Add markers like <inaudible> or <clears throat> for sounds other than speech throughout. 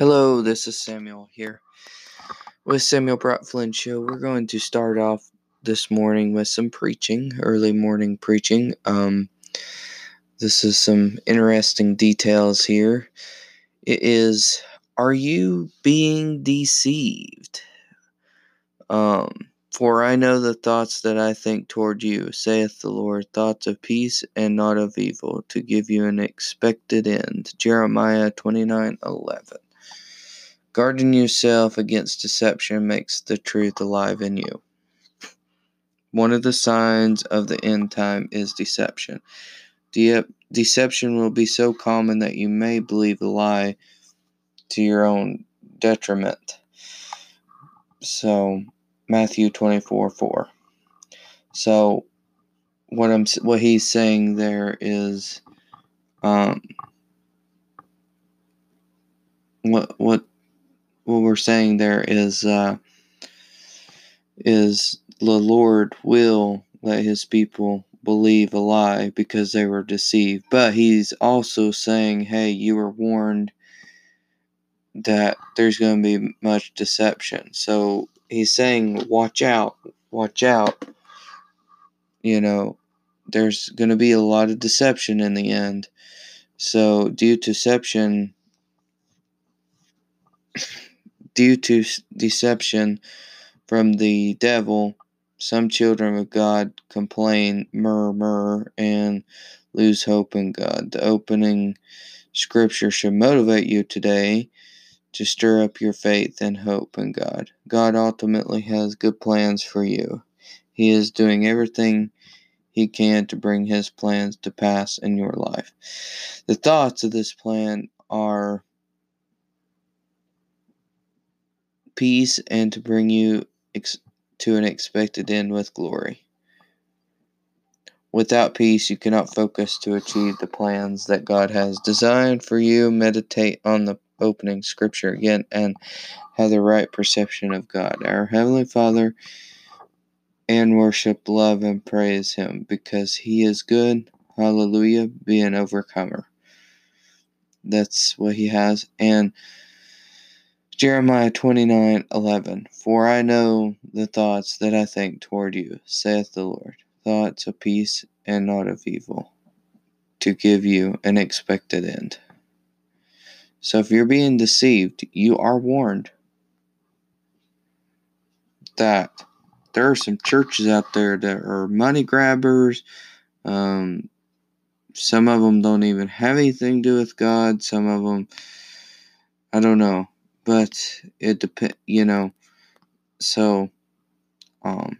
Hello, this is Samuel here with Samuel Brought Flynn Show. We're going to start off this morning with some preaching, early morning preaching. Um, this is some interesting details here. It is, are you being deceived? Um, for I know the thoughts that I think toward you, saith the Lord, thoughts of peace and not of evil, to give you an expected end. Jeremiah twenty nine eleven. Guarding yourself against deception makes the truth alive in you. One of the signs of the end time is deception. De- deception will be so common that you may believe a lie to your own detriment. So, Matthew 24 4. So, what I'm what he's saying there is, um, what what what we're saying there is uh, is the Lord will let His people believe a lie because they were deceived, but He's also saying, "Hey, you were warned." that there's going to be much deception. So he's saying, watch out, watch out. You know, there's going to be a lot of deception in the end. So, due to deception, due to deception from the devil, some children of God complain, murmur, and lose hope in God. The opening scripture should motivate you today to stir up your faith and hope in God. God ultimately has good plans for you. He is doing everything he can to bring his plans to pass in your life. The thoughts of this plan are peace and to bring you ex- to an expected end with glory. Without peace, you cannot focus to achieve the plans that God has designed for you. Meditate on the opening scripture again and have the right perception of God. Our Heavenly Father, and worship, love, and praise Him because He is good. Hallelujah. Be an overcomer. That's what He has. And Jeremiah 29:11 For I know the thoughts that I think toward you, saith the Lord, thoughts of peace and not of evil, to give you an expected end. So if you're being deceived, you are warned that there are some churches out there that are money grabbers. Um, some of them don't even have anything to do with God. Some of them, I don't know, but it depends, you know. So, um,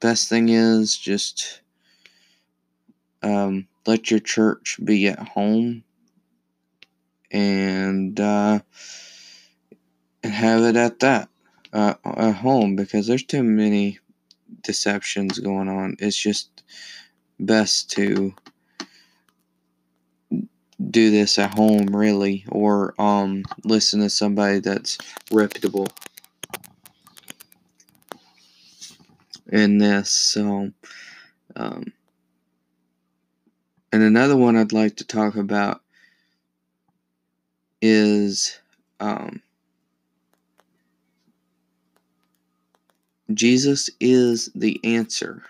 best thing is just um, let your church be at home and uh, and have it at that uh, at home because there's too many deceptions going on. It's just best to do this at home really or um listen to somebody that's reputable in this so um and another one I'd like to talk about is um, Jesus is the answer.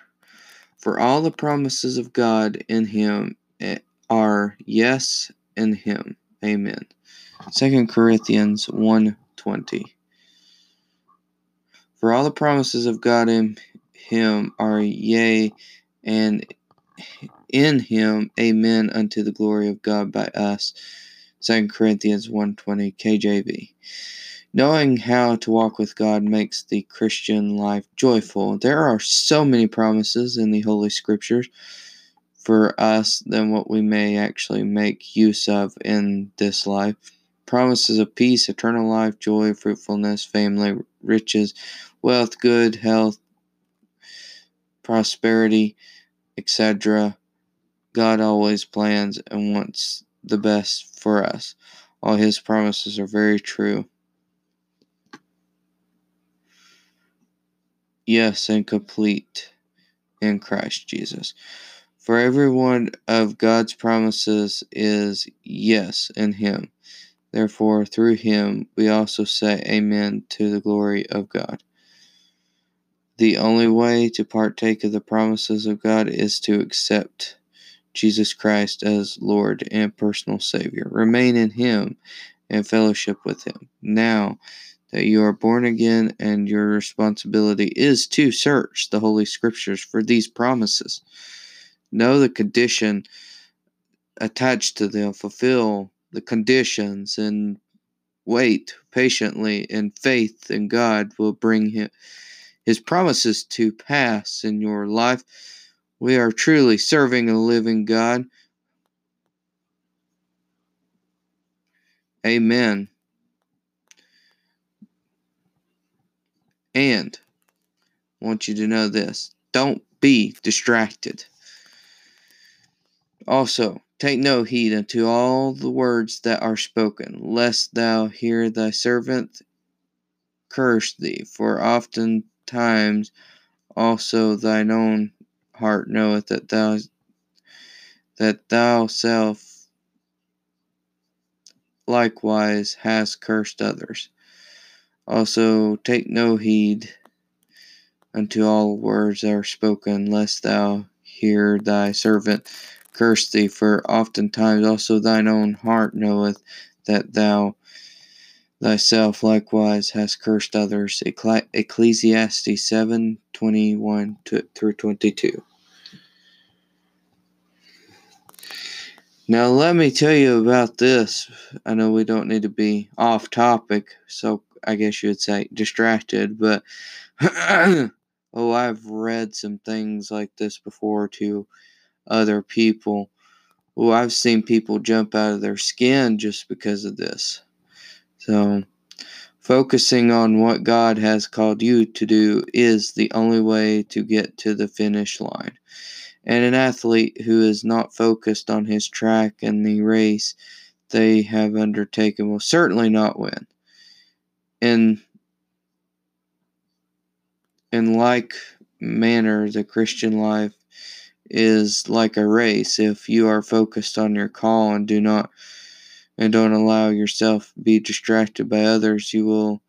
For all the promises of God in Him eh, are yes in Him. Amen. 2 Corinthians 1.20 For all the promises of God in Him are yea, and in Him, amen, unto the glory of God by us. 2 Corinthians 1:20 KJV. Knowing how to walk with God makes the Christian life joyful. There are so many promises in the Holy Scriptures for us than what we may actually make use of in this life. Promises of peace, eternal life, joy, fruitfulness, family, riches, wealth, good health, prosperity, etc. God always plans and wants the best for us. All his promises are very true. Yes, and complete in Christ Jesus. For every one of God's promises is yes in him. Therefore, through him we also say Amen to the glory of God. The only way to partake of the promises of God is to accept Jesus Christ as Lord and personal Savior. Remain in Him and fellowship with Him. Now that you are born again, and your responsibility is to search the Holy Scriptures for these promises. Know the condition attached to them, fulfill the conditions, and wait patiently in faith, and God will bring him, His promises to pass in your life. We are truly serving a living God. Amen. And I want you to know this don't be distracted. Also, take no heed unto all the words that are spoken, lest thou hear thy servant curse thee, for oftentimes also thine own heart knoweth that thou that thou self likewise hast cursed others. Also take no heed unto all words that are spoken, lest thou hear thy servant curse thee, for oftentimes also thine own heart knoweth that thou thyself likewise hast cursed others. Ecclesiastes 7 21 through 22. Now, let me tell you about this. I know we don't need to be off topic, so I guess you would say distracted, but <clears throat> oh, I've read some things like this before to other people. Well, I've seen people jump out of their skin just because of this. So, focusing on what God has called you to do is the only way to get to the finish line. And an athlete who is not focused on his track and the race they have undertaken will certainly not win. In in like manner, the Christian life is like a race. If you are focused on your call and do not and don't allow yourself be distracted by others, you will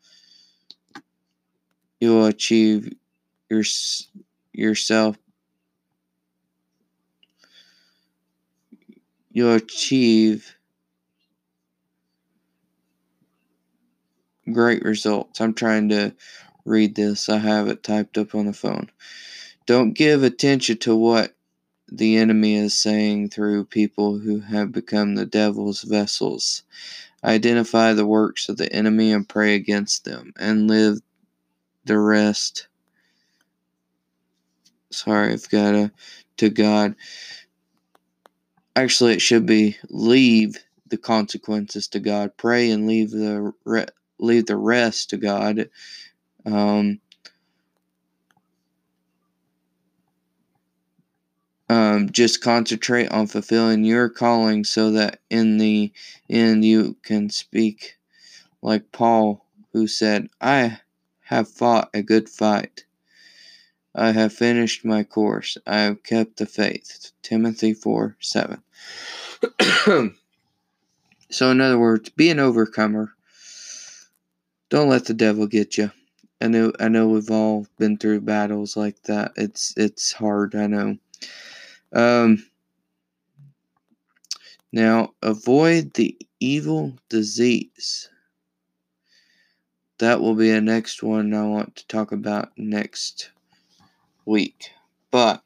you will achieve your yourself you'll achieve great results. I'm trying to read this. I have it typed up on the phone. Don't give attention to what the enemy is saying through people who have become the devil's vessels. Identify the works of the enemy and pray against them and live the rest. Sorry, I've got to, to God. Actually, it should be leave the consequences to God. Pray and leave the re- leave the rest to God. Um, um, just concentrate on fulfilling your calling so that in the end you can speak like Paul, who said, I have fought a good fight. I have finished my course. I have kept the faith. Timothy 4 7. <clears throat> so, in other words, be an overcomer. Don't let the devil get you. I know, I know we've all been through battles like that. It's it's hard, I know. Um, now, avoid the evil disease. That will be a next one I want to talk about next week. But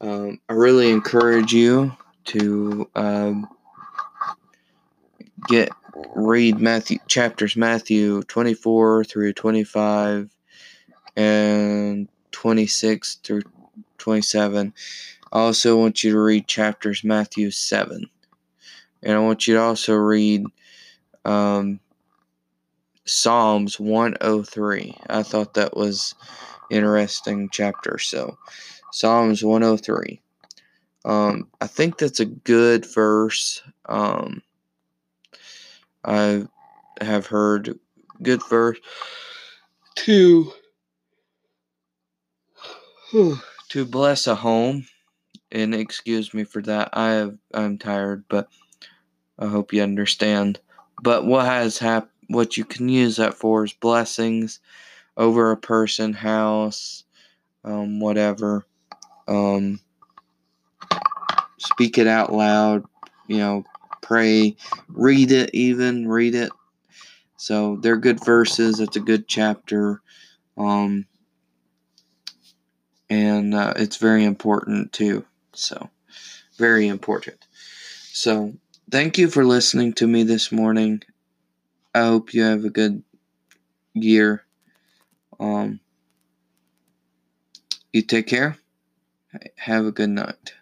um, I really encourage you to um, get read Matthew chapters Matthew 24 through 25 and 26 through 27 I also want you to read chapters Matthew 7. And I want you to also read um, Psalms 103. I thought that was interesting chapter. So, Psalms 103. Um, I think that's a good verse. Um, I have heard good verse to <sighs> to bless a home and excuse me for that. I have I'm tired, but I hope you understand. but what has hap- what you can use that for is blessings over a person, house, um, whatever. Um, speak it out loud, you know, pray, read it, even read it. So they're good verses. It's a good chapter. Um, and uh, it's very important too. So, very important. So, thank you for listening to me this morning. I hope you have a good year. Um, you take care. Have a good night.